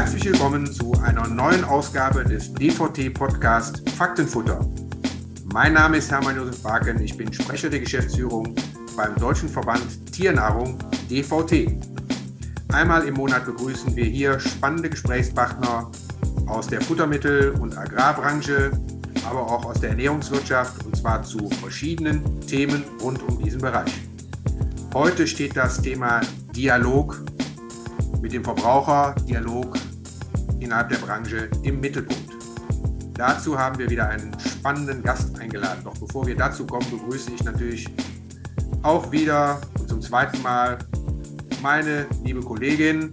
Herzlich willkommen zu einer neuen Ausgabe des DVT-Podcast Faktenfutter. Mein Name ist Hermann Josef Baken, ich bin Sprecher der Geschäftsführung beim Deutschen Verband Tiernahrung DVT. Einmal im Monat begrüßen wir hier spannende Gesprächspartner aus der Futtermittel- und Agrarbranche, aber auch aus der Ernährungswirtschaft und zwar zu verschiedenen Themen rund um diesen Bereich. Heute steht das Thema Dialog mit dem Verbraucher, Dialog innerhalb der Branche im Mittelpunkt. Dazu haben wir wieder einen spannenden Gast eingeladen. Doch bevor wir dazu kommen, begrüße ich natürlich auch wieder und zum zweiten Mal meine liebe Kollegin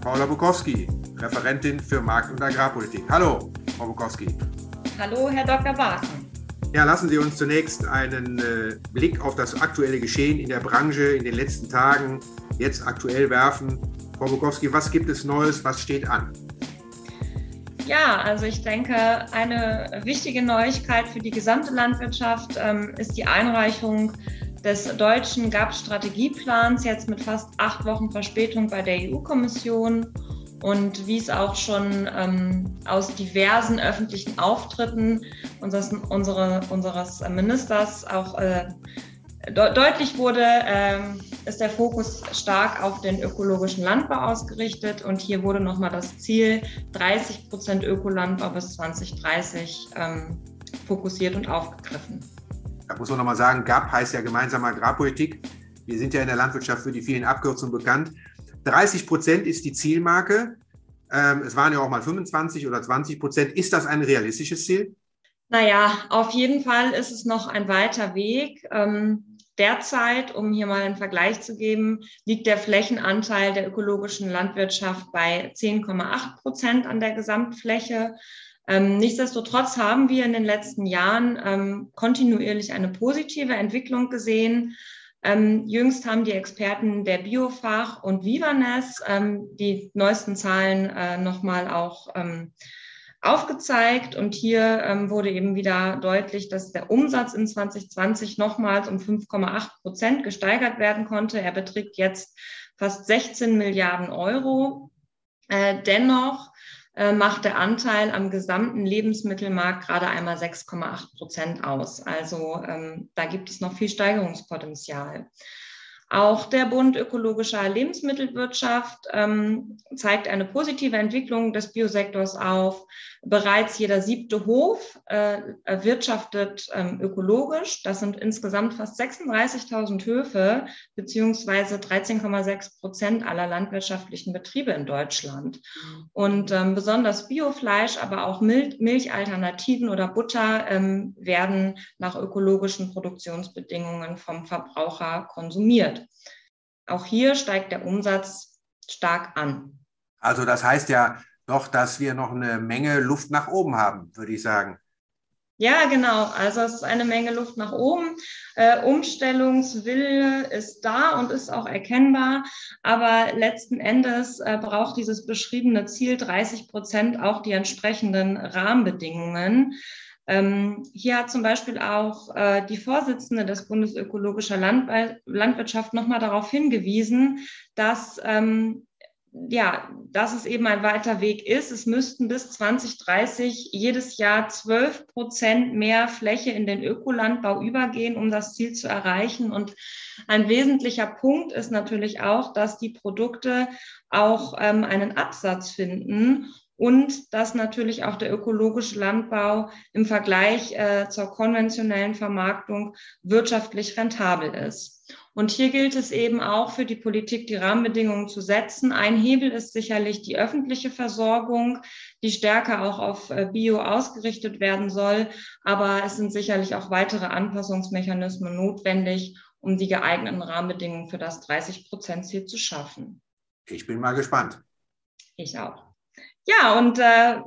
Paula Bukowski, Referentin für Markt- und Agrarpolitik. Hallo, Frau Bukowski. Hallo, Herr Dr. Barton. Ja, lassen Sie uns zunächst einen äh, Blick auf das aktuelle Geschehen in der Branche in den letzten Tagen jetzt aktuell werfen. Frau Bukowski, was gibt es Neues? Was steht an? Ja, also ich denke, eine wichtige Neuigkeit für die gesamte Landwirtschaft ähm, ist die Einreichung des deutschen GAP-Strategieplans, jetzt mit fast acht Wochen Verspätung bei der EU-Kommission. Und wie es auch schon ähm, aus diversen öffentlichen Auftritten unseres, unsere, unseres Ministers auch äh, de deutlich wurde, äh, ist der Fokus stark auf den ökologischen Landbau ausgerichtet. Und hier wurde nochmal das Ziel 30 Prozent Ökolandbau bis 2030 ähm, fokussiert und aufgegriffen. Da muss man nochmal sagen, GAP heißt ja gemeinsame Agrarpolitik. Wir sind ja in der Landwirtschaft für die vielen Abkürzungen bekannt. 30 Prozent ist die Zielmarke. Ähm, es waren ja auch mal 25 oder 20 Prozent. Ist das ein realistisches Ziel? Naja, auf jeden Fall ist es noch ein weiter Weg. Ähm, derzeit, um hier mal einen Vergleich zu geben, liegt der Flächenanteil der ökologischen Landwirtschaft bei 10,8 Prozent an der Gesamtfläche. Ähm, nichtsdestotrotz haben wir in den letzten Jahren ähm, kontinuierlich eine positive Entwicklung gesehen. Ähm, jüngst haben die Experten der Biofach und Vivanes ähm, die neuesten Zahlen äh, nochmal auch ähm, aufgezeigt. Und hier ähm, wurde eben wieder deutlich, dass der Umsatz in 2020 nochmals um 5,8 Prozent gesteigert werden konnte. Er beträgt jetzt fast 16 Milliarden Euro. Äh, dennoch äh, macht der Anteil am gesamten Lebensmittelmarkt gerade einmal 6,8 Prozent aus. Also ähm, da gibt es noch viel Steigerungspotenzial. Auch der Bund ökologischer Lebensmittelwirtschaft ähm, zeigt eine positive Entwicklung des Biosektors auf. Bereits jeder siebte Hof äh, wirtschaftet ähm, ökologisch. Das sind insgesamt fast 36.000 Höfe beziehungsweise 13,6 Prozent aller landwirtschaftlichen Betriebe in Deutschland. Und ähm, besonders Biofleisch, aber auch Mil Milchalternativen oder Butter ähm, werden nach ökologischen Produktionsbedingungen vom Verbraucher konsumiert. Auch hier steigt der Umsatz stark an. Also das heißt ja doch, dass wir noch eine Menge Luft nach oben haben, würde ich sagen. Ja, genau. Also es ist eine Menge Luft nach oben. Äh, Umstellungswille ist da und ist auch erkennbar. Aber letzten Endes äh, braucht dieses beschriebene Ziel 30 Prozent auch die entsprechenden Rahmenbedingungen. Ähm, hier hat zum Beispiel auch äh, die Vorsitzende des Bundes ökologischer Landw Landwirtschaft nochmal darauf hingewiesen, dass ähm, ja, dass es eben ein weiter Weg ist. Es müssten bis 2030 jedes Jahr 12 Prozent mehr Fläche in den Ökolandbau übergehen, um das Ziel zu erreichen. Und ein wesentlicher Punkt ist natürlich auch, dass die Produkte auch ähm, einen Absatz finden und dass natürlich auch der ökologische Landbau im Vergleich äh, zur konventionellen Vermarktung wirtschaftlich rentabel ist. Und hier gilt es eben auch für die Politik, die Rahmenbedingungen zu setzen. Ein Hebel ist sicherlich die öffentliche Versorgung, die stärker auch auf äh, Bio ausgerichtet werden soll. Aber es sind sicherlich auch weitere Anpassungsmechanismen notwendig, um die geeigneten Rahmenbedingungen für das 30-Prozent-Ziel zu schaffen. Ich bin mal gespannt. Ich auch. Ja, und äh,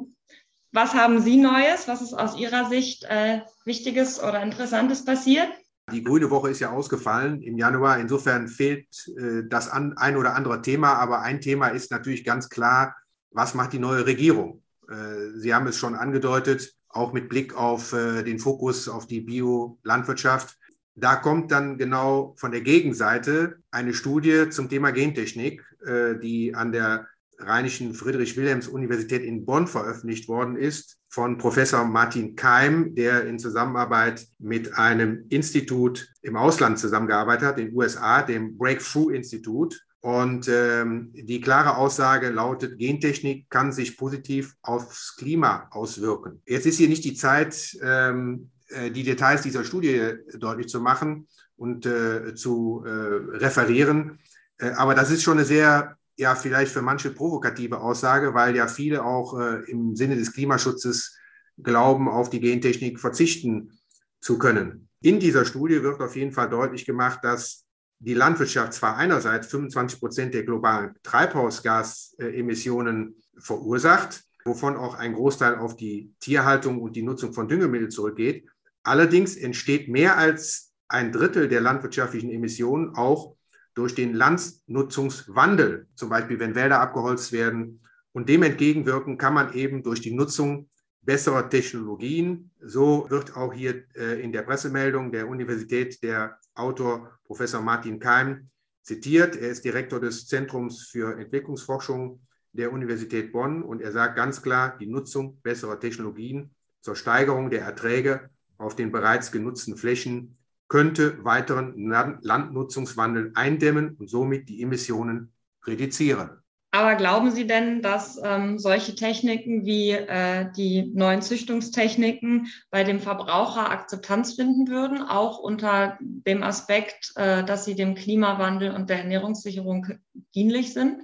was haben Sie Neues? Was ist aus Ihrer Sicht äh, Wichtiges oder Interessantes passiert? Die Grüne Woche ist ja ausgefallen im Januar. Insofern fehlt äh, das an, ein oder andere Thema. Aber ein Thema ist natürlich ganz klar, was macht die neue Regierung? Äh, Sie haben es schon angedeutet, auch mit Blick auf äh, den Fokus auf die Biolandwirtschaft. Da kommt dann genau von der Gegenseite eine Studie zum Thema Gentechnik, äh, die an der Rheinischen Friedrich-Wilhelms-Universität in Bonn veröffentlicht worden ist von Professor Martin Keim, der in Zusammenarbeit mit einem Institut im Ausland zusammengearbeitet hat, in den USA, dem Breakthrough-Institut. Und ähm, die klare Aussage lautet, Gentechnik kann sich positiv aufs Klima auswirken. Jetzt ist hier nicht die Zeit, ähm, äh, die Details dieser Studie deutlich zu machen und äh, zu äh, referieren. Äh, aber das ist schon eine sehr ja vielleicht für manche provokative Aussage, weil ja viele auch äh, im Sinne des Klimaschutzes glauben, auf die Gentechnik verzichten zu können. In dieser Studie wird auf jeden Fall deutlich gemacht, dass die Landwirtschaft zwar einerseits 25 Prozent der globalen Treibhausgasemissionen verursacht, wovon auch ein Großteil auf die Tierhaltung und die Nutzung von Düngemitteln zurückgeht. Allerdings entsteht mehr als ein Drittel der landwirtschaftlichen Emissionen auch durch den Landnutzungswandel, zum Beispiel wenn Wälder abgeholzt werden. Und dem entgegenwirken kann man eben durch die Nutzung besserer Technologien. So wird auch hier äh, in der Pressemeldung der Universität der Autor Professor Martin Keim zitiert. Er ist Direktor des Zentrums für Entwicklungsforschung der Universität Bonn und er sagt ganz klar, die Nutzung besserer Technologien zur Steigerung der Erträge auf den bereits genutzten Flächen könnte weiteren Landnutzungswandel eindämmen und somit die Emissionen reduzieren. Aber glauben Sie denn, dass ähm, solche Techniken wie äh, die neuen Züchtungstechniken bei dem Verbraucher Akzeptanz finden würden, auch unter dem Aspekt, äh, dass sie dem Klimawandel und der Ernährungssicherung dienlich sind?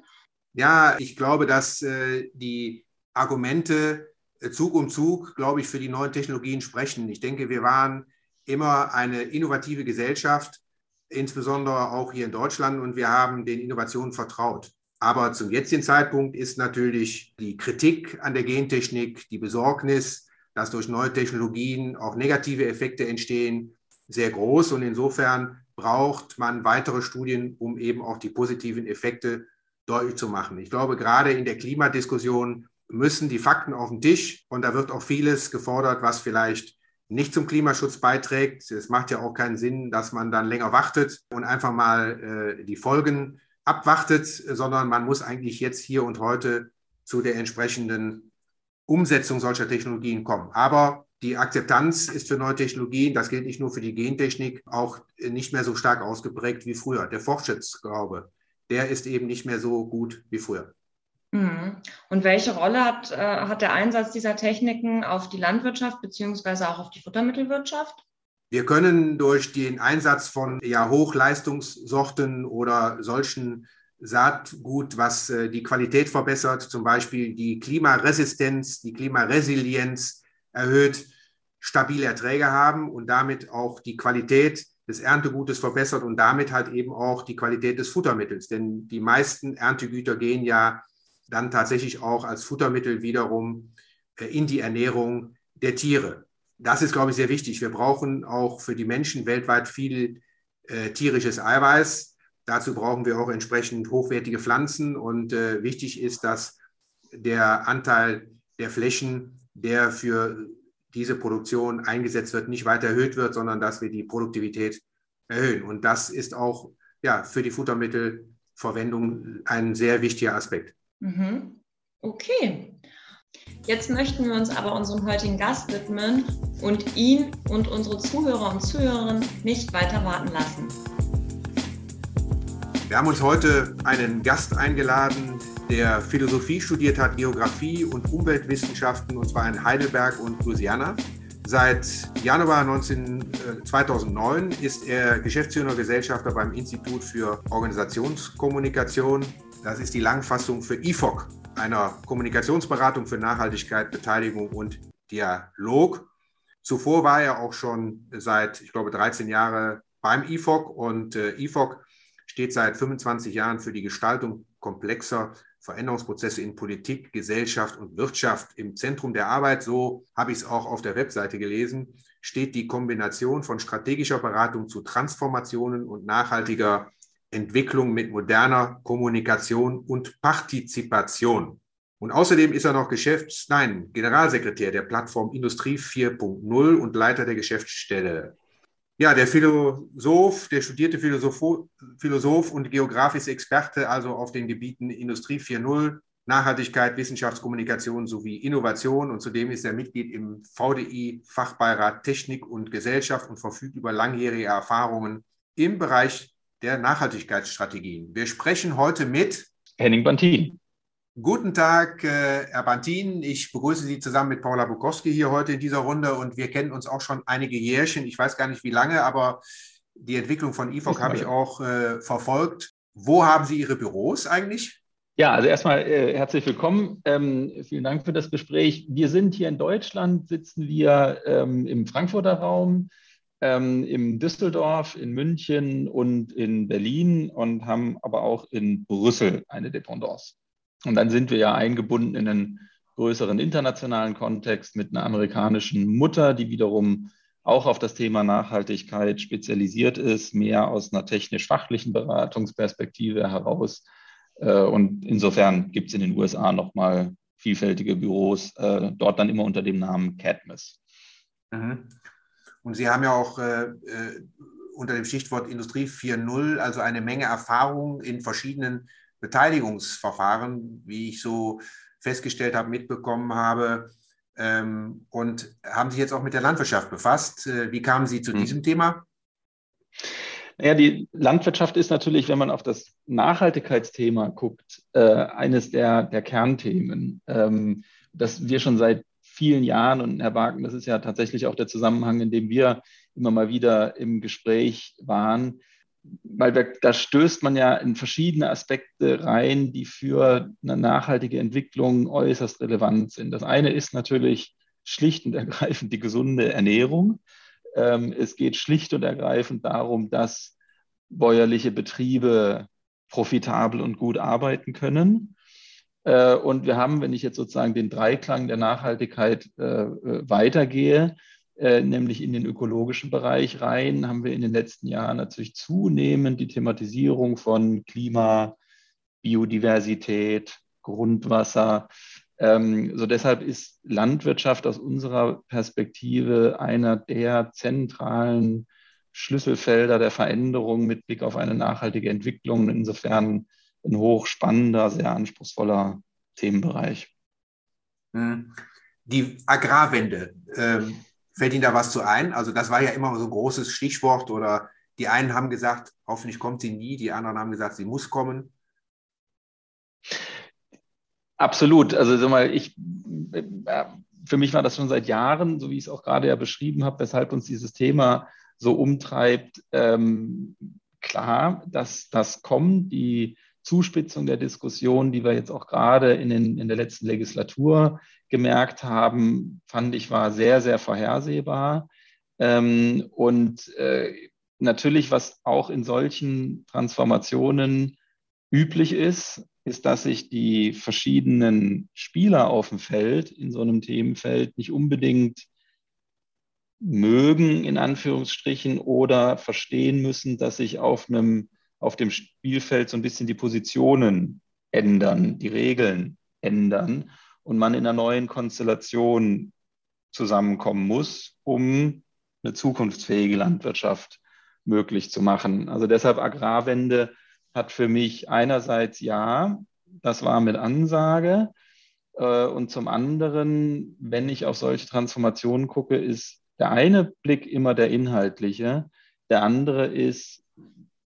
Ja, ich glaube, dass äh, die Argumente äh, Zug um Zug, glaube ich, für die neuen Technologien sprechen. Ich denke, wir waren immer eine innovative Gesellschaft, insbesondere auch hier in Deutschland, und wir haben den Innovationen vertraut. Aber zum jetzigen Zeitpunkt ist natürlich die Kritik an der Gentechnik, die Besorgnis, dass durch neue Technologien auch negative Effekte entstehen, sehr groß. Und insofern braucht man weitere Studien, um eben auch die positiven Effekte deutlich zu machen. Ich glaube, gerade in der Klimadiskussion müssen die Fakten auf den Tisch und da wird auch vieles gefordert, was vielleicht nicht zum Klimaschutz beiträgt. Es macht ja auch keinen Sinn, dass man dann länger wartet und einfach mal äh, die Folgen abwartet, sondern man muss eigentlich jetzt hier und heute zu der entsprechenden Umsetzung solcher Technologien kommen. Aber die Akzeptanz ist für neue Technologien, das gilt nicht nur für die Gentechnik, auch nicht mehr so stark ausgeprägt wie früher. Der Fortschrittsglaube, der ist eben nicht mehr so gut wie früher. Mhm. Und welche Rolle hat, äh, hat der Einsatz dieser Techniken auf die Landwirtschaft beziehungsweise auch auf die Futtermittelwirtschaft? Wir können durch den Einsatz von ja, Hochleistungssorten oder solchen Saatgut, was äh, die Qualität verbessert, zum Beispiel die Klimaresistenz, die Klimaresilienz erhöht, stabile Erträge haben und damit auch die Qualität des Erntegutes verbessert und damit halt eben auch die Qualität des Futtermittels. Denn die meisten Erntegüter gehen ja dann tatsächlich auch als Futtermittel wiederum äh, in die Ernährung der Tiere. Das ist, glaube ich, sehr wichtig. Wir brauchen auch für die Menschen weltweit viel äh, tierisches Eiweiß. Dazu brauchen wir auch entsprechend hochwertige Pflanzen. Und äh, wichtig ist, dass der Anteil der Flächen, der für diese Produktion eingesetzt wird, nicht weiter erhöht wird, sondern dass wir die Produktivität erhöhen. Und das ist auch ja, für die Futtermittelverwendung ein sehr wichtiger Aspekt. Mhm. Okay. Jetzt möchten wir uns aber unserem heutigen Gast widmen und ihn und unsere Zuhörer und Zuhörerinnen nicht weiter warten lassen. Wir haben uns heute einen Gast eingeladen, der Philosophie studiert hat, Geografie und Umweltwissenschaften, und zwar in Heidelberg und Louisiana. Seit Januar 19, äh, 2009 ist er Geschäftsführer Gesellschafter beim Institut für Organisationskommunikation das ist die Langfassung für IFOC, einer Kommunikationsberatung für Nachhaltigkeit, Beteiligung und Dialog. Zuvor war er auch schon seit, ich glaube, 13 Jahren beim IFOC und äh, IFOC steht seit 25 Jahren für die Gestaltung komplexer Veränderungsprozesse in Politik, Gesellschaft und Wirtschaft im Zentrum der Arbeit. So habe ich es auch auf der Webseite gelesen. Steht die Kombination von strategischer Beratung zu Transformationen und nachhaltiger Entwicklung mit moderner Kommunikation und Partizipation. Und außerdem ist er noch Geschäfts-, nein, Generalsekretär der Plattform Industrie 4.0 und Leiter der Geschäftsstelle. Ja, der Philosoph, der studierte Philosoph, Philosoph und geografische Experte, also auf den Gebieten Industrie 4.0, Nachhaltigkeit, Wissenschaftskommunikation sowie Innovation und zudem ist er Mitglied im VDI Fachbeirat Technik und Gesellschaft und verfügt über langjährige Erfahrungen im Bereich der Nachhaltigkeitsstrategien. Wir sprechen heute mit Henning Bantin. Guten Tag, äh, Herr Bantin. Ich begrüße Sie zusammen mit Paula Bukowski hier heute in dieser Runde und wir kennen uns auch schon einige Jährchen. Ich weiß gar nicht wie lange, aber die Entwicklung von IFOC habe ich auch äh, verfolgt. Wo haben Sie Ihre Büros eigentlich? Ja, also erstmal äh, herzlich willkommen. Ähm, vielen Dank für das Gespräch. Wir sind hier in Deutschland, sitzen wir ähm, im Frankfurter Raum, ähm, in Düsseldorf, in München und in Berlin und haben aber auch in Brüssel eine Dependance. Und dann sind wir ja eingebunden in einen größeren internationalen Kontext mit einer amerikanischen Mutter, die wiederum auch auf das Thema Nachhaltigkeit spezialisiert ist, mehr aus einer technisch-fachlichen Beratungsperspektive heraus äh, und insofern gibt es in den USA nochmal vielfältige Büros, äh, dort dann immer unter dem Namen Cadmus. Mhm. Und Sie haben ja auch äh, unter dem Stichwort Industrie 4.0 also eine Menge Erfahrung in verschiedenen Beteiligungsverfahren, wie ich so festgestellt habe, mitbekommen habe. Ähm, und haben sich jetzt auch mit der Landwirtschaft befasst. Wie kamen Sie zu mhm. diesem Thema? Naja, die Landwirtschaft ist natürlich, wenn man auf das Nachhaltigkeitsthema guckt, äh, eines der, der Kernthemen, ähm, das wir schon seit vielen Jahren und Herr Wagen, das ist ja tatsächlich auch der Zusammenhang, in dem wir immer mal wieder im Gespräch waren, weil wir, da stößt man ja in verschiedene Aspekte rein, die für eine nachhaltige Entwicklung äußerst relevant sind. Das eine ist natürlich schlicht und ergreifend die gesunde Ernährung. Ähm, es geht schlicht und ergreifend darum, dass bäuerliche Betriebe profitabel und gut arbeiten können. Äh, und wir haben, wenn ich jetzt sozusagen den Dreiklang der Nachhaltigkeit äh, äh, weitergehe, nämlich in den ökologischen Bereich rein, haben wir in den letzten Jahren natürlich zunehmend die Thematisierung von Klima, Biodiversität, Grundwasser, ähm, so deshalb ist Landwirtschaft aus unserer Perspektive einer der zentralen Schlüsselfelder der Veränderung mit Blick auf eine nachhaltige Entwicklung. Insofern ein hochspannender, sehr anspruchsvoller Themenbereich. Hm. Die Agrarwende, ähm, fällt Ihnen da was zu ein? Also das war ja immer so ein großes Stichwort oder die einen haben gesagt, hoffentlich kommt sie nie, die anderen haben gesagt, sie muss kommen. Absolut. Also sag mal, ich, äh, für mich war das schon seit Jahren, so wie ich es auch gerade ja beschrieben habe, weshalb uns dieses Thema so umtreibt, ähm, klar, dass das kommt. Die Zuspitzung der Diskussion, die wir jetzt auch gerade in, den, in der letzten Legislatur gemerkt haben, fand ich war sehr, sehr vorhersehbar. Ähm, und äh, natürlich, was auch in solchen Transformationen üblich ist, ist, dass sich die verschiedenen Spieler auf dem Feld in so einem Themenfeld nicht unbedingt mögen, in Anführungsstrichen, oder verstehen müssen, dass sich auf, einem, auf dem Spielfeld so ein bisschen die Positionen ändern, die Regeln ändern und man in einer neuen Konstellation zusammenkommen muss, um eine zukunftsfähige Landwirtschaft möglich zu machen. Also deshalb Agrarwende hat für mich einerseits ja, das war mit Ansage. Äh, und zum anderen, wenn ich auf solche Transformationen gucke, ist der eine Blick immer der inhaltliche. Der andere ist,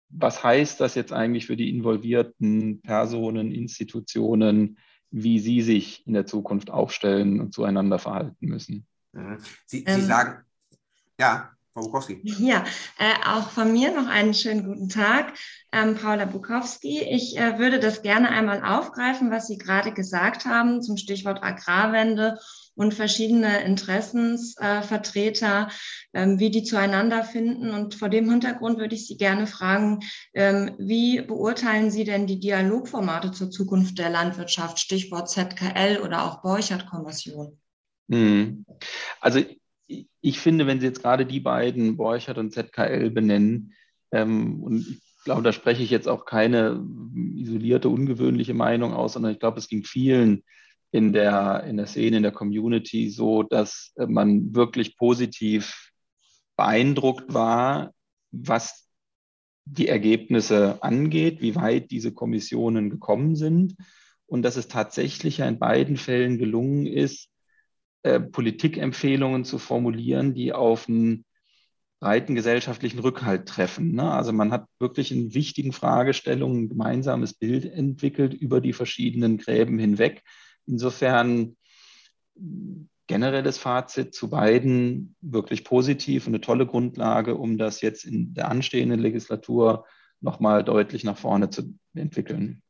was heißt das jetzt eigentlich für die involvierten Personen, Institutionen, wie sie sich in der Zukunft aufstellen und zueinander verhalten müssen? Mhm. Sie, Sie ähm, sagen, ja. Frau Bukowski. Ja, äh, auch von mir noch einen schönen guten Tag, ähm, Paula Bukowski. Ich äh, würde das gerne einmal aufgreifen, was Sie gerade gesagt haben zum Stichwort Agrarwende und verschiedene Interessensvertreter, äh, ähm, wie die zueinander finden. Und vor dem Hintergrund würde ich Sie gerne fragen, ähm, wie beurteilen Sie denn die Dialogformate zur Zukunft der Landwirtschaft, Stichwort ZKL oder auch Borchert-Kommission? Hm. Also ich finde, wenn Sie jetzt gerade die beiden, Borchert und ZKL, benennen, ähm, und ich glaube, da spreche ich jetzt auch keine isolierte, ungewöhnliche Meinung aus, sondern ich glaube, es ging vielen in der, in der Szene, in der Community so, dass äh, man wirklich positiv beeindruckt war, was die Ergebnisse angeht, wie weit diese Kommissionen gekommen sind und dass es tatsächlich in beiden Fällen gelungen ist, äh, Politikempfehlungen zu formulieren, die auf einen breiten gesellschaftlichen Rückhalt treffen. Ne? Also man hat wirklich in wichtigen Fragestellungen ein gemeinsames Bild entwickelt über die verschiedenen Gräben hinweg. Insofern generelles Fazit zu beiden wirklich positiv und eine tolle Grundlage, um das jetzt in der anstehenden Legislatur nochmal deutlich nach vorne zu entwickeln.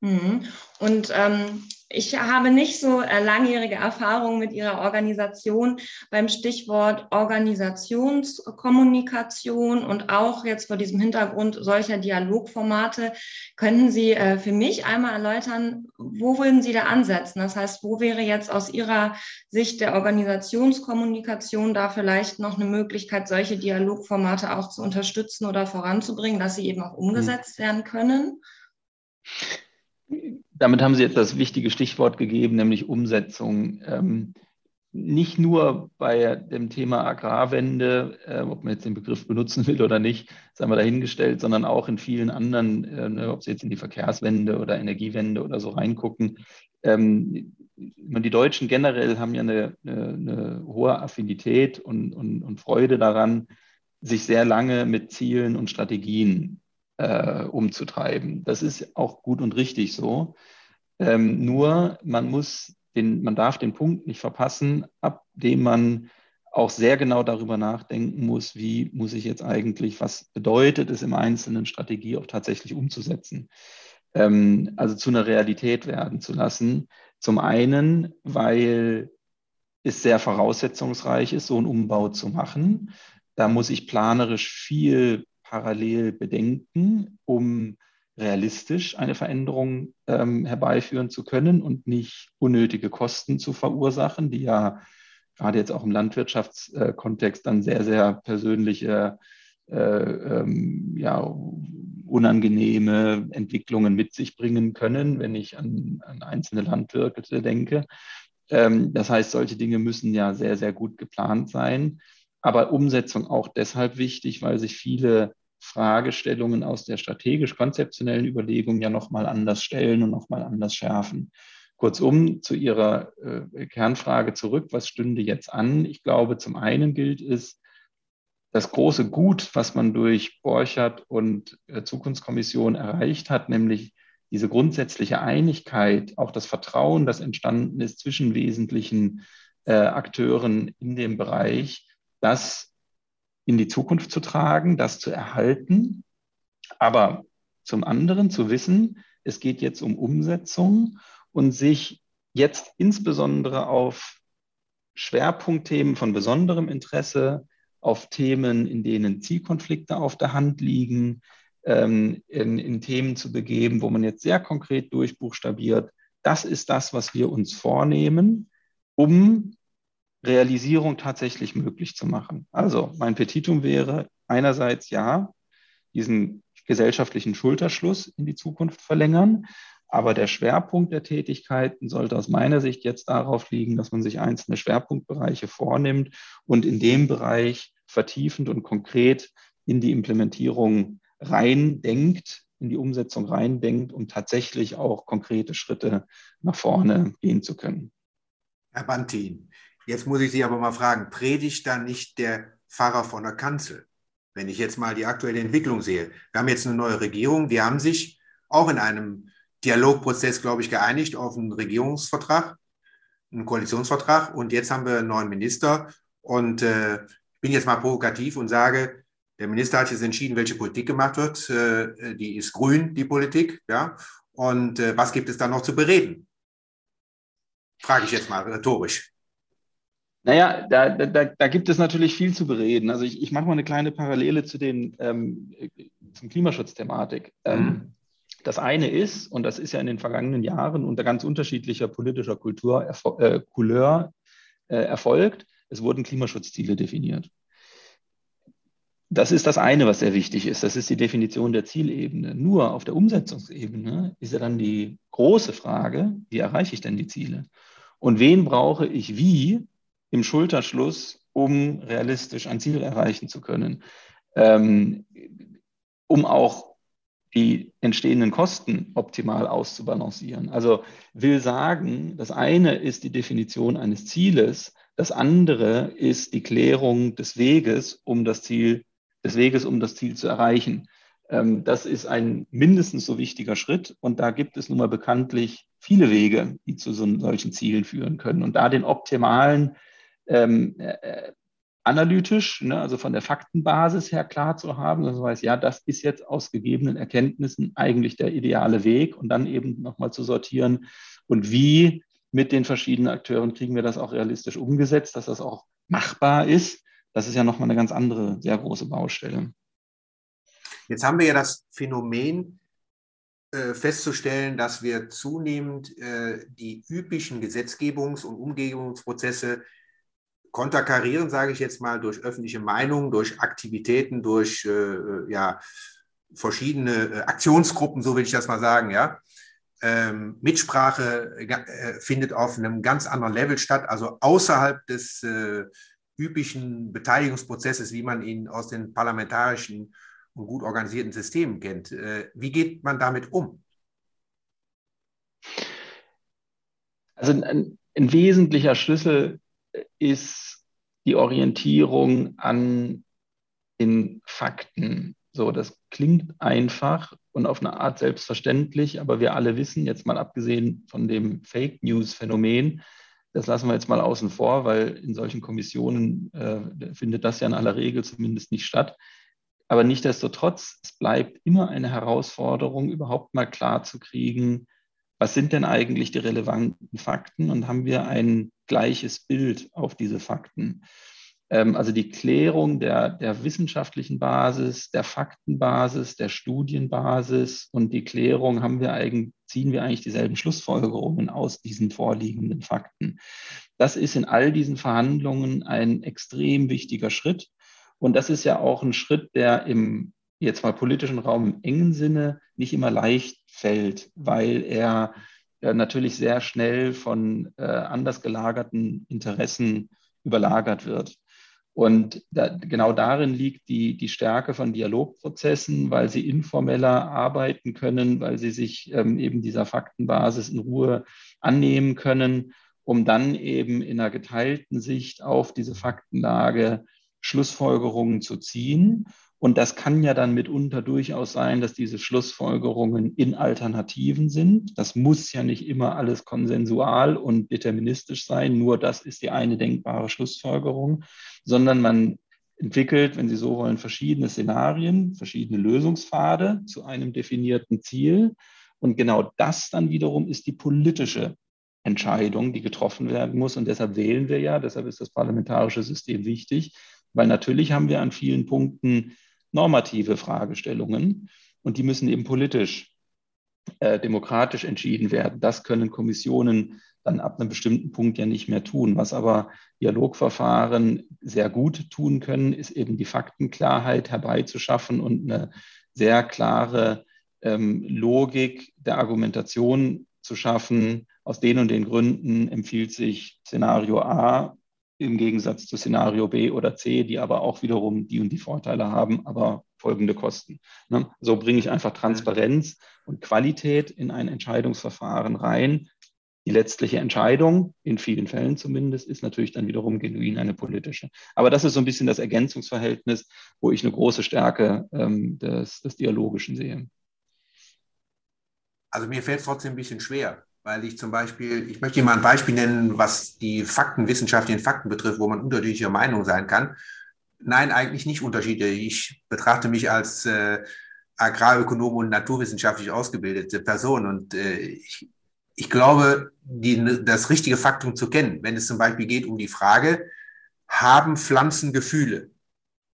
Mhm. Und ähm, ich habe nicht so äh, langjährige Erfahrung mit Ihrer Organisation beim Stichwort Organisationskommunikation und auch jetzt vor diesem Hintergrund solcher Dialogformate. Können Sie äh, für mich einmal erläutern, wo würden Sie da ansetzen? Das heißt, wo wäre jetzt aus Ihrer Sicht der Organisationskommunikation da vielleicht noch eine Möglichkeit, solche Dialogformate auch zu unterstützen oder voranzubringen, dass sie eben auch umgesetzt werden können? Damit haben Sie jetzt das wichtige Stichwort gegeben, nämlich Umsetzung. Ähm, nicht nur bei dem Thema Agrarwende, äh, ob man jetzt den Begriff benutzen will oder nicht, sagen wir dahingestellt, sondern auch in vielen anderen, äh, ne, ob Sie jetzt in die Verkehrswende oder Energiewende oder so reingucken. Ähm, die Deutschen generell haben ja eine, eine, eine hohe Affinität und, und, und Freude daran, sich sehr lange mit Zielen und Strategien äh, umzutreiben. Das ist auch gut und richtig so. Ähm, nur man muss den, man darf den Punkt nicht verpassen, ab dem man auch sehr genau darüber nachdenken muss, wie muss ich jetzt eigentlich, was bedeutet es im Einzelnen, Strategie auch tatsächlich umzusetzen. Ähm, also zu einer Realität werden zu lassen. Zum einen, weil es sehr voraussetzungsreich ist, so einen Umbau zu machen. Da muss ich planerisch viel parallel bedenken, um realistisch eine Veränderung ähm, herbeiführen zu können und nicht unnötige Kosten zu verursachen, die ja gerade jetzt auch im Landwirtschaftskontext dann sehr, sehr persönliche, äh, ähm, ja, unangenehme Entwicklungen mit sich bringen können, wenn ich an, an einzelne Landwirte denke. Ähm, das heißt, solche Dinge müssen ja sehr, sehr gut geplant sein aber Umsetzung auch deshalb wichtig, weil sich viele Fragestellungen aus der strategisch-konzeptionellen Überlegung ja nochmal anders stellen und nochmal anders schärfen. Kurzum, zu Ihrer äh, Kernfrage zurück, was stünde jetzt an? Ich glaube, zum einen gilt es, das große Gut, was man durch Borchert und äh, Zukunftskommission erreicht hat, nämlich diese grundsätzliche Einigkeit, auch das Vertrauen, das entstanden ist zwischen wesentlichen äh, Akteuren in dem Bereich, das in die Zukunft zu tragen, das zu erhalten, aber zum anderen zu wissen, es geht jetzt um Umsetzung und sich jetzt insbesondere auf Schwerpunktthemen von besonderem Interesse, auf Themen, in denen Zielkonflikte auf der Hand liegen, ähm, in, in Themen zu begeben, wo man jetzt sehr konkret durchbuchstabiert, das ist das, was wir uns vornehmen, um Realisierung tatsächlich möglich zu machen. Also mein Petitum wäre einerseits ja, diesen gesellschaftlichen Schulterschluss in die Zukunft verlängern, aber der Schwerpunkt der Tätigkeiten sollte aus meiner Sicht jetzt darauf liegen, dass man sich einzelne Schwerpunktbereiche vornimmt und in dem Bereich vertiefend und konkret in die Implementierung reindenkt, in die Umsetzung reindenkt, um tatsächlich auch konkrete Schritte nach vorne gehen zu können. Herr Bantin, Jetzt muss ich Sie aber mal fragen, predigt da nicht der Pfarrer von der Kanzel? Wenn ich jetzt mal die aktuelle Entwicklung sehe. Wir haben jetzt eine neue Regierung, die haben sich auch in einem Dialogprozess, glaube ich, geeinigt auf einen Regierungsvertrag, einen Koalitionsvertrag. Und jetzt haben wir einen neuen Minister. Und äh, bin jetzt mal provokativ und sage, der Minister hat jetzt entschieden, welche Politik gemacht wird. Äh, die ist grün, die Politik. Ja? Und äh, was gibt es da noch zu bereden? Frage ich jetzt mal rhetorisch. Naja, da, da, da gibt es natürlich viel zu bereden. Also ich, ich mache mal eine kleine Parallele zu den ähm, zum Klimaschutzthematik. Ähm, mhm. das eine ist, und das ist ja in den vergangenen Jahren unter ganz unterschiedlicher politischer Kultur, äh, Couleur äh, erfolgt, es wurden Klimaschutzziele definiert. Das ist das eine, was sehr wichtig ist. Das ist die Definition der Zielebene. Nur auf der Umsetzungsebene ist ja dann die große Frage, wie erreiche ich denn die Ziele? Und wen brauche ich wie, im Schulterschluss, um realistisch ein Ziel erreichen zu können. Ähm, um auch die entstehenden Kosten optimal auszubalancieren. Also will sagen, das eine ist die Definition eines Zieles, das andere ist die Klärung des Weges, um das Ziel, des Weges, um das Ziel zu erreichen. Ähm, das ist ein mindestens so wichtiger Schritt und da gibt es nun mal bekanntlich viele Wege, die zu so, solchen Zielen führen können. Und da den optimalen ähm, äh, analytisch, ne, also von der Faktenbasis her klar zu haben, dass man weiß, ja, das ist jetzt aus gegebenen Erkenntnissen eigentlich der ideale Weg und dann eben nochmal zu sortieren und wie mit den verschiedenen Akteuren kriegen wir das auch realistisch umgesetzt, dass das auch machbar ist. Das ist ja nochmal eine ganz andere, sehr große Baustelle. Jetzt haben wir ja das Phänomen äh, festzustellen, dass wir zunehmend äh, die üblichen Gesetzgebungs- und Umgebungsprozesse konterkarieren, sage ich jetzt mal, durch öffentliche Meinung, durch Aktivitäten, durch äh, äh, ja, verschiedene äh, Aktionsgruppen, so will ich das mal sagen, ja. Ähm, Mitsprache äh, findet auf einem ganz anderen Level statt, also außerhalb des äh, üblichen Beteiligungsprozesses, wie man ihn aus den parlamentarischen und gut organisierten Systemen kennt. Äh, wie geht man damit um? Also ein, ein wesentlicher Schlüssel ist die Orientierung an den Fakten. So, das klingt einfach und auf eine Art selbstverständlich, aber wir alle wissen, jetzt mal abgesehen von dem Fake News-Phänomen, das lassen wir jetzt mal außen vor, weil in solchen Kommissionen äh, findet das ja in aller Regel zumindest nicht statt. Aber nichtdestotrotz, es bleibt immer eine Herausforderung, überhaupt mal klar zu kriegen, was sind denn eigentlich die relevanten Fakten und haben wir ein gleiches Bild auf diese Fakten? Ähm, also die Klärung der, der wissenschaftlichen Basis, der Faktenbasis, der Studienbasis und die Klärung haben wir eigentlich, ziehen wir eigentlich dieselben Schlussfolgerungen aus diesen vorliegenden Fakten. Das ist in all diesen Verhandlungen ein extrem wichtiger Schritt. Und das ist ja auch ein Schritt, der im jetzt mal politischen Raum im engen Sinne nicht immer leicht fällt, weil er äh, natürlich sehr schnell von äh, anders gelagerten Interessen überlagert wird. Und da, genau darin liegt die, die Stärke von Dialogprozessen, weil sie informeller arbeiten können, weil sie sich ähm, eben dieser Faktenbasis in Ruhe annehmen können, um dann eben in einer geteilten Sicht auf diese Faktenlage Schlussfolgerungen zu ziehen und das kann ja dann mitunter durchaus sein, dass diese Schlussfolgerungen in Alternativen sind. Das muss ja nicht immer alles konsensual und deterministisch sein, nur das ist die eine denkbare Schlussfolgerung, sondern man entwickelt, wenn Sie so wollen, verschiedene Szenarien, verschiedene Lösungspfade zu einem definierten Ziel. Und genau das dann wiederum ist die politische Entscheidung, die getroffen werden muss. Und deshalb wählen wir ja, deshalb ist das parlamentarische System wichtig, weil natürlich haben wir an vielen Punkten normative Fragestellungen und die müssen eben politisch, äh, demokratisch entschieden werden. Das können Kommissionen dann ab einem bestimmten Punkt ja nicht mehr tun. Was aber Dialogverfahren sehr gut tun können, ist eben die Faktenklarheit herbeizuschaffen und eine sehr klare ähm, Logik der Argumentation zu schaffen. Aus den und den Gründen empfiehlt sich Szenario A im Gegensatz zu Szenario B oder C, die aber auch wiederum die und die Vorteile haben, aber folgende Kosten. Ne? So bringe ich einfach Transparenz und Qualität in ein Entscheidungsverfahren rein. Die letztliche Entscheidung, in vielen Fällen zumindest, ist natürlich dann wiederum genuin eine politische. Aber das ist so ein bisschen das Ergänzungsverhältnis, wo ich eine große Stärke ähm, des, des Dialogischen sehe. Also mir fällt es trotzdem ein bisschen schwer, weil ich zum Beispiel, ich möchte Ihnen mal ein Beispiel nennen, was die Fakten, wissenschaftlichen Fakten betrifft, wo man unterschiedlicher Meinung sein kann. Nein, eigentlich nicht unterschiedlich. Ich betrachte mich als äh, Agrarökonom und naturwissenschaftlich ausgebildete Person und äh, ich, ich glaube, die, das richtige Faktum zu kennen, wenn es zum Beispiel geht um die Frage, haben Pflanzen Gefühle?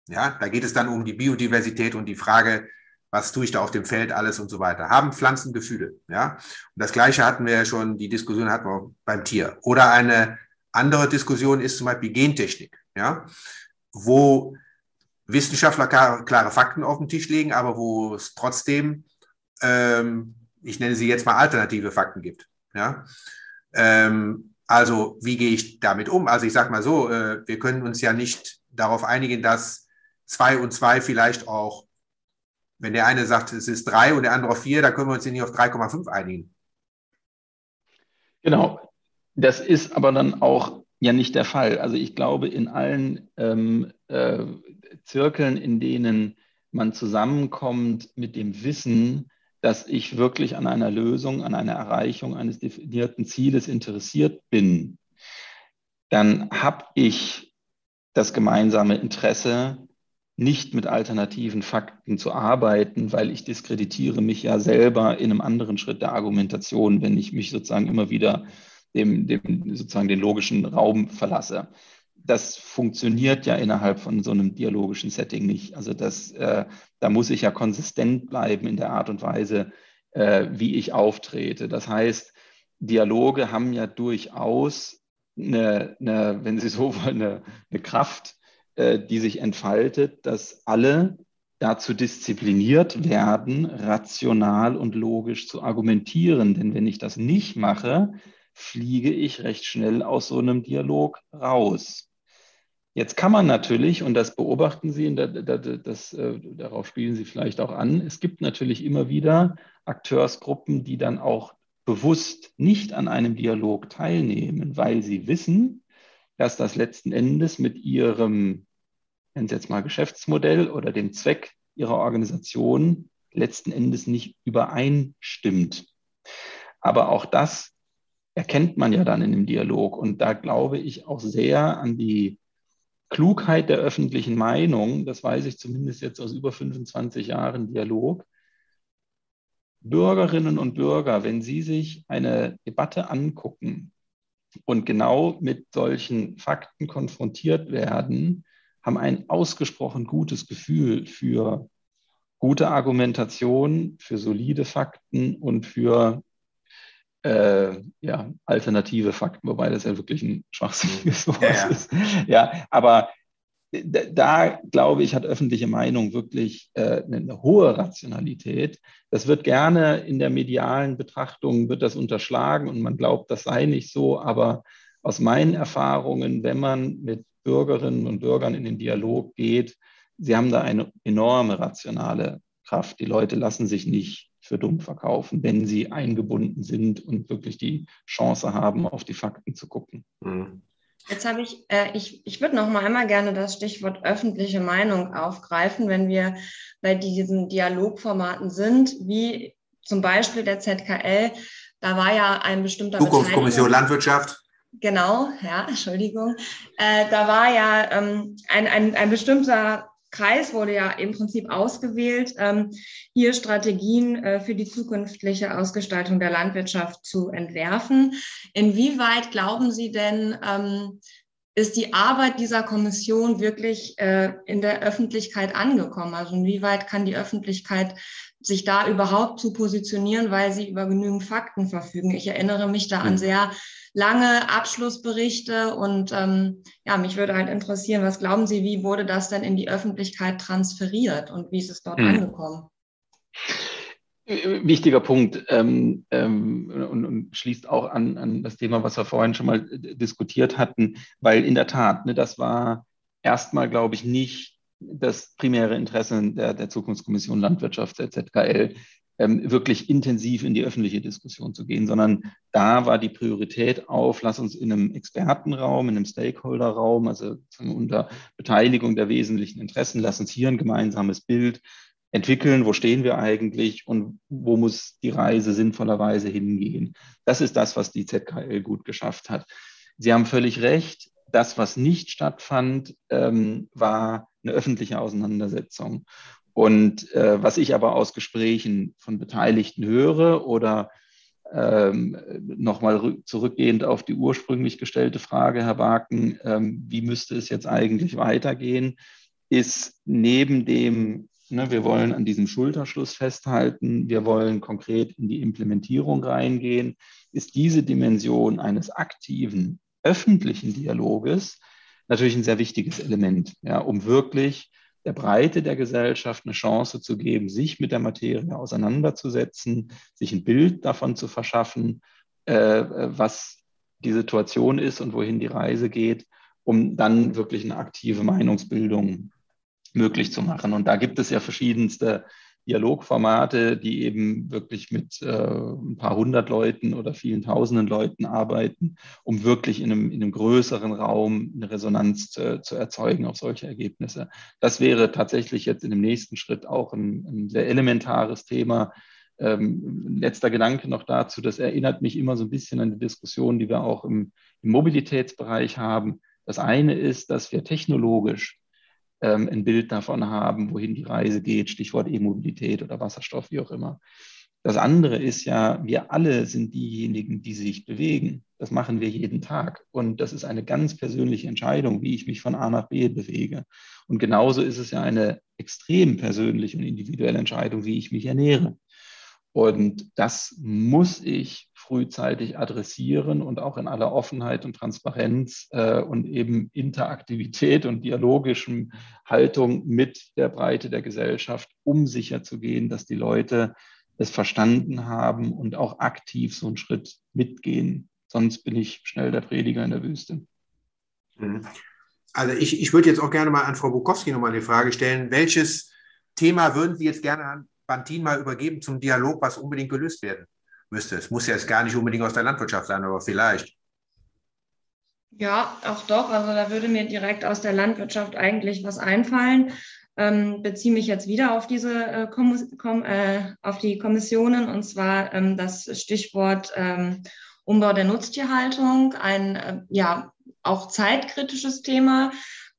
Ja, da geht es dann um die Biodiversität und die Frage, was tue ich da auf dem Feld alles und so weiter. Haben Pflanzen Gefühle, ja? Und das Gleiche hatten wir ja schon, die Diskussion hatten wir beim Tier. Oder eine andere Diskussion ist zum Beispiel Gentechnik, ja? Wo Wissenschaftler klare, Fakten auf den Tisch legen, aber wo es trotzdem, ähm, ich nenne sie jetzt mal alternative Fakten gibt, ja? Ähm, also, wie gehe ich damit um? Also, ich sage mal so, äh, wir können uns ja nicht darauf einigen, dass zwei und zwei vielleicht auch Wenn der eine sagt, es ist drei und der andere auf vier, dann können wir uns nicht auf 3,5 einigen. Genau. Das ist aber dann auch ja nicht der Fall. Also ich glaube, in allen ähm, äh, Zirkeln, in denen man zusammenkommt mit dem Wissen, dass ich wirklich an einer Lösung, an einer Erreichung eines definierten Zieles interessiert bin, dann habe ich das gemeinsame Interesse, nicht mit alternativen Fakten zu arbeiten, weil ich diskreditiere mich ja selber in einem anderen Schritt der Argumentation, wenn ich mich sozusagen immer wieder dem, dem sozusagen den logischen Raum verlasse. Das funktioniert ja innerhalb von so einem dialogischen Setting nicht. Also das, äh, da muss ich ja konsistent bleiben in der Art und Weise, äh, wie ich auftrete. Das heißt, Dialoge haben ja durchaus eine, eine wenn Sie so wollen, eine, eine Kraft, die sich entfaltet, dass alle dazu diszipliniert werden, rational und logisch zu argumentieren. Denn wenn ich das nicht mache, fliege ich recht schnell aus so einem Dialog raus. Jetzt kann man natürlich, und das beobachten Sie, und das, das, äh, darauf spielen Sie vielleicht auch an, es gibt natürlich immer wieder Akteursgruppen, die dann auch bewusst nicht an einem Dialog teilnehmen, weil sie wissen, dass das letzten Endes mit ihrem, nennen Sie jetzt mal Geschäftsmodell oder dem Zweck ihrer Organisation letzten Endes nicht übereinstimmt. Aber auch das erkennt man ja dann in dem Dialog. Und da glaube ich auch sehr an die Klugheit der öffentlichen Meinung. Das weiß ich zumindest jetzt aus über 25 Jahren Dialog. Bürgerinnen und Bürger, wenn sie sich eine Debatte angucken, und genau mit solchen Fakten konfrontiert werden, haben ein ausgesprochen gutes Gefühl für gute Argumentation, für solide Fakten und für äh, ja, alternative Fakten, wobei das ja wirklich ein schwachsinniges Wort ja, ja. ist. Ja, aber da, glaube ich, hat öffentliche Meinung wirklich äh, eine hohe Rationalität. Das wird gerne in der medialen Betrachtung, wird das unterschlagen und man glaubt, das sei nicht so. Aber aus meinen Erfahrungen, wenn man mit Bürgerinnen und Bürgern in den Dialog geht, sie haben da eine enorme rationale Kraft. Die Leute lassen sich nicht für dumm verkaufen, wenn sie eingebunden sind und wirklich die Chance haben, auf die Fakten zu gucken. Mhm. Jetzt habe ich, äh, ich, ich würde noch mal einmal gerne das Stichwort öffentliche Meinung aufgreifen, wenn wir bei diesen Dialogformaten sind, wie zum Beispiel der ZKL. Da war ja ein bestimmter Zukunftskommission Landwirtschaft. Genau, ja, Entschuldigung. Äh, da war ja ähm, ein, ein, ein bestimmter Kreis wurde ja im Prinzip ausgewählt, ähm, hier Strategien äh, für die zukünftige Ausgestaltung der Landwirtschaft zu entwerfen. Inwieweit glauben Sie denn, ähm, ist die Arbeit dieser Kommission wirklich äh, in der Öffentlichkeit angekommen? Also inwieweit kann die Öffentlichkeit sich da überhaupt zu positionieren, weil sie über genügend Fakten verfügen? Ich erinnere mich da an hm. sehr lange Abschlussberichte und ähm, ja, mich würde halt interessieren, was glauben Sie, wie wurde das denn in die Öffentlichkeit transferiert und wie ist es dort hm. angekommen? Wichtiger Punkt ähm, ähm, und, und, schließt auch an, an das Thema, was wir vorhin schon mal diskutiert hatten, weil in der Tat, ne, das war erstmal, glaube ich, nicht das primäre Interesse der, der Zukunftskommission Landwirtschaft, der ZKL, wirklich intensiv in die öffentliche Diskussion zu gehen, sondern da war die Priorität auf, lass uns in einem Expertenraum, in einem Stakeholderraum, also unter Beteiligung der wesentlichen Interessen, lass uns hier ein gemeinsames Bild entwickeln, wo stehen wir eigentlich und wo muss die Reise sinnvollerweise hingehen. Das ist das, was die ZKL gut geschafft hat. Sie haben völlig recht, das, was nicht stattfand, ähm, war eine öffentliche Auseinandersetzung. Und äh, was ich aber aus Gesprächen von Beteiligten höre oder ähm, nochmal zurückgehend auf die ursprünglich gestellte Frage, Herr Waken, ähm, wie müsste es jetzt eigentlich weitergehen, ist neben dem, ne, wir wollen an diesem Schulterschluss festhalten, wir wollen konkret in die Implementierung reingehen, ist diese Dimension eines aktiven öffentlichen Dialoges natürlich ein sehr wichtiges Element, ja, um wirklich der Breite der Gesellschaft eine Chance zu geben, sich mit der Materie auseinanderzusetzen, sich ein Bild davon zu verschaffen, äh, was die Situation ist und wohin die Reise geht, um dann wirklich eine aktive Meinungsbildung möglich zu machen. Und da gibt es ja verschiedenste Dialogformate, die eben wirklich mit äh, ein paar hundert Leuten oder vielen tausenden Leuten arbeiten, um wirklich in einem, in einem größeren Raum eine Resonanz zu, zu, erzeugen auf solche Ergebnisse. Das wäre tatsächlich jetzt in dem nächsten Schritt auch ein, ein sehr elementares Thema. Ähm, letzter Gedanke noch dazu, das erinnert mich immer so ein bisschen an die Diskussion, die wir auch im, im Mobilitätsbereich haben. Das eine ist, dass wir technologisch ähm, ein Bild davon haben, wohin die Reise geht, Stichwort E-Mobilität oder Wasserstoff, wie auch immer. Das andere ist ja, wir alle sind diejenigen, die sich bewegen. Das machen wir jeden Tag. Und das ist eine ganz persönliche Entscheidung, wie ich mich von A nach B bewege. Und genauso ist es ja eine extrem persönliche und individuelle Entscheidung, wie ich mich ernähre. Und das muss ich frühzeitig adressieren und auch in aller Offenheit und Transparenz äh, und eben Interaktivität und dialogischem Haltung mit der Breite der Gesellschaft, um sicherzugehen, dass die Leute es verstanden haben und auch aktiv so einen Schritt mitgehen. Sonst bin ich schnell der Prediger in der Wüste. Mhm. Also ich, ich würde jetzt auch gerne mal an Frau Bukowski nochmal die Frage stellen, welches Thema würden Sie jetzt gerne an Bantin mal übergeben zum Dialog, was unbedingt gelöst werden müsste. Es muss ja jetzt gar nicht unbedingt aus der Landwirtschaft sein, aber vielleicht. Ja, auch doch. Also da würde mir direkt aus der Landwirtschaft eigentlich was einfallen. Ähm, beziehe mich jetzt wieder auf diese äh, Kom äh, auf die Kommissionen und zwar ähm, das Stichwort ähm, Umbau der Nutztierhaltung, ein äh, ja auch zeitkritisches Thema,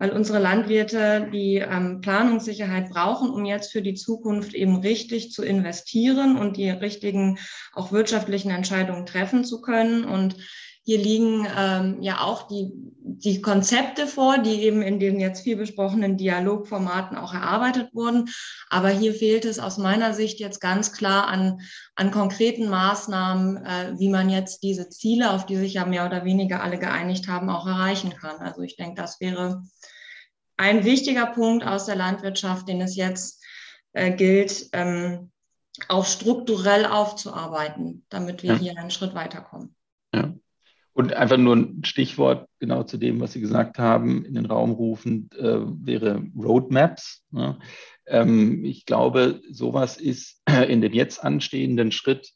weil unsere Landwirte die ähm, Planungssicherheit brauchen, um jetzt für die Zukunft eben richtig zu investieren und die richtigen auch wirtschaftlichen Entscheidungen treffen zu können. Und hier liegen ähm, ja auch die, die Konzepte vor, die eben in den jetzt viel besprochenen Dialogformaten auch erarbeitet wurden. Aber hier fehlt es aus meiner Sicht jetzt ganz klar an, an konkreten Maßnahmen, äh, wie man jetzt diese Ziele, auf die sich ja mehr oder weniger alle geeinigt haben, auch erreichen kann. Also ich denke, das wäre ein wichtiger Punkt aus der Landwirtschaft, den es jetzt äh, gilt, ähm, auch strukturell aufzuarbeiten, damit wir ja. hier einen Schritt weiterkommen. Ja. Und einfach nur ein Stichwort genau zu dem, was Sie gesagt haben, in den Raum rufend, äh, wäre Roadmaps. Ne? Ähm, ich glaube, sowas ist in dem jetzt anstehenden Schritt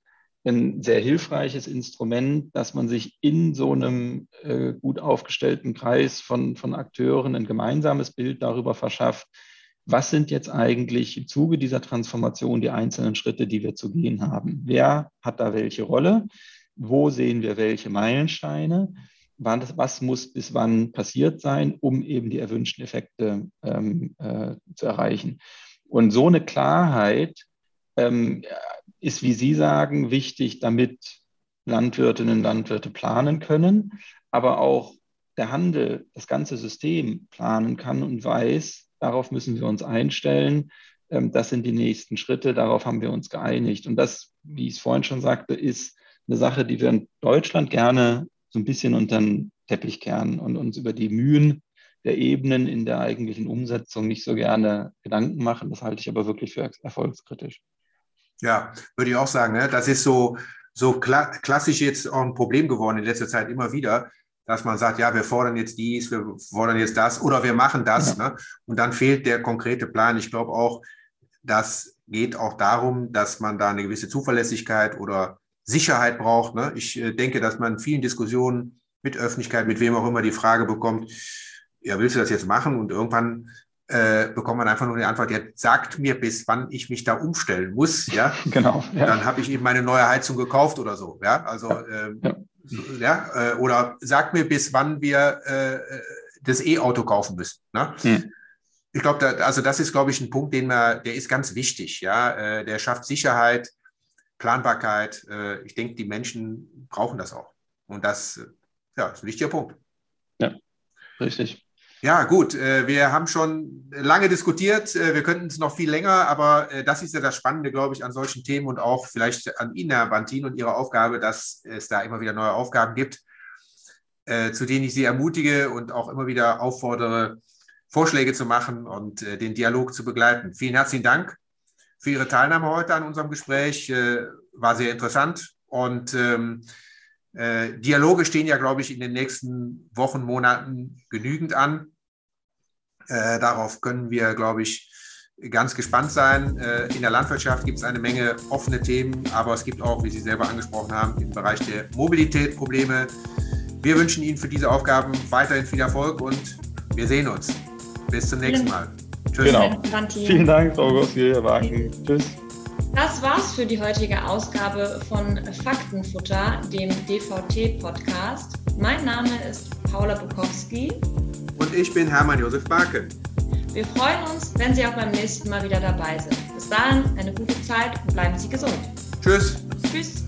ein sehr hilfreiches Instrument, dass man sich in so einem äh, gut aufgestellten Kreis von, von Akteuren ein gemeinsames Bild darüber verschafft, was sind jetzt eigentlich im Zuge dieser Transformation die einzelnen Schritte, die wir zu gehen haben. Wer hat da welche Rolle? Wo sehen wir welche Meilensteine? was muss bis wann passiert sein, um eben die erwünschten Effekte ähm, äh, zu erreichen? Und so eine Klarheit ähm, ist, wie Sie sagen, wichtig, damit Landwirtinnen und Landwirte planen können, aber auch der Handel, das ganze System planen kann und weiß, darauf müssen wir uns einstellen. Ähm, das sind die nächsten Schritte, darauf haben wir uns geeinigt. Und das, wie ich es vorhin schon sagte, ist eine Sache, die wir in Deutschland gerne so ein bisschen unter den Teppich kehren und uns über die Mühen der Ebenen in der eigentlichen Umsetzung nicht so gerne Gedanken machen. Das halte ich aber wirklich für erfolgskritisch. Ja, würde ich auch sagen. Ne? Das ist so, so kla klassisch jetzt auch ein Problem geworden in letzter Zeit immer wieder, dass man sagt, ja, wir fordern jetzt dies, wir fordern jetzt das oder wir machen das. Ja. Ne? Und dann fehlt der konkrete Plan. Ich glaube auch, das geht auch darum, dass man da eine gewisse Zuverlässigkeit oder Sicherheit braucht. Ne? Ich äh, denke, dass man in vielen Diskussionen mit Öffentlichkeit, mit wem auch immer die Frage bekommt, ja, willst du das jetzt machen? Und irgendwann äh, bekommt man einfach nur die Antwort, ja, sagt mir, bis wann ich mich da umstellen muss, ja. genau. Ja. Dann habe ich eben meine neue Heizung gekauft oder so, ja. Also ja, ähm, ja. ja äh, oder sagt mir, bis wann wir äh, das E-Auto kaufen müssen. Ne? Hm. Ich glaube, da, also das ist, glaube ich, ein Punkt, den man, der ist ganz wichtig, ja. Äh, der schafft Sicherheit, Planbarkeit. Äh, ich denke, die Menschen brauchen das auch. Und das, ja, ist ein wichtiger Punkt. Ja, richtig. Ja, gut, äh, wir haben schon lange diskutiert. Äh, wir könnten es noch viel länger, aber äh, das ist ja das Spannende, glaube ich, an solchen Themen und auch vielleicht an Ihnen, Herr Bantin, und Ihre Aufgabe, dass es da immer wieder neue Aufgaben gibt, zu denen ich Sie ermutige und auch immer wieder auffordere, Vorschläge zu machen und den Dialog zu begleiten. Vielen herzlichen Dank für Ihre Teilnahme heute an unserem Gespräch. War sehr interessant und ähm, Dialoge stehen ja, glaube ich, in den nächsten Wochen, Monaten genügend an. Äh, darauf können wir, glaube ich, ganz gespannt sein. Äh, in der Landwirtschaft gibt es eine Menge offene Themen, aber es gibt auch, wie Sie selber angesprochen haben, im Bereich der Mobilität Probleme. Wir wünschen Ihnen für diese Aufgaben weiterhin viel Erfolg und wir sehen uns. Bis zum nächsten Mal. Tschüss. Genau. Vielen Dank, Frau Gossi, Herr Wagen. Tschüss. Das war's für die heutige Ausgabe von Faktenfutter, dem DVT-Podcast. Mein Name ist Paula Bukowski. Und ich bin Hermann Josef Barken. Wir freuen uns, wenn Sie auch beim nächsten Mal wieder dabei sind. Bis dahin eine gute Zeit und bleiben Sie gesund. Tschüss. Tschüss.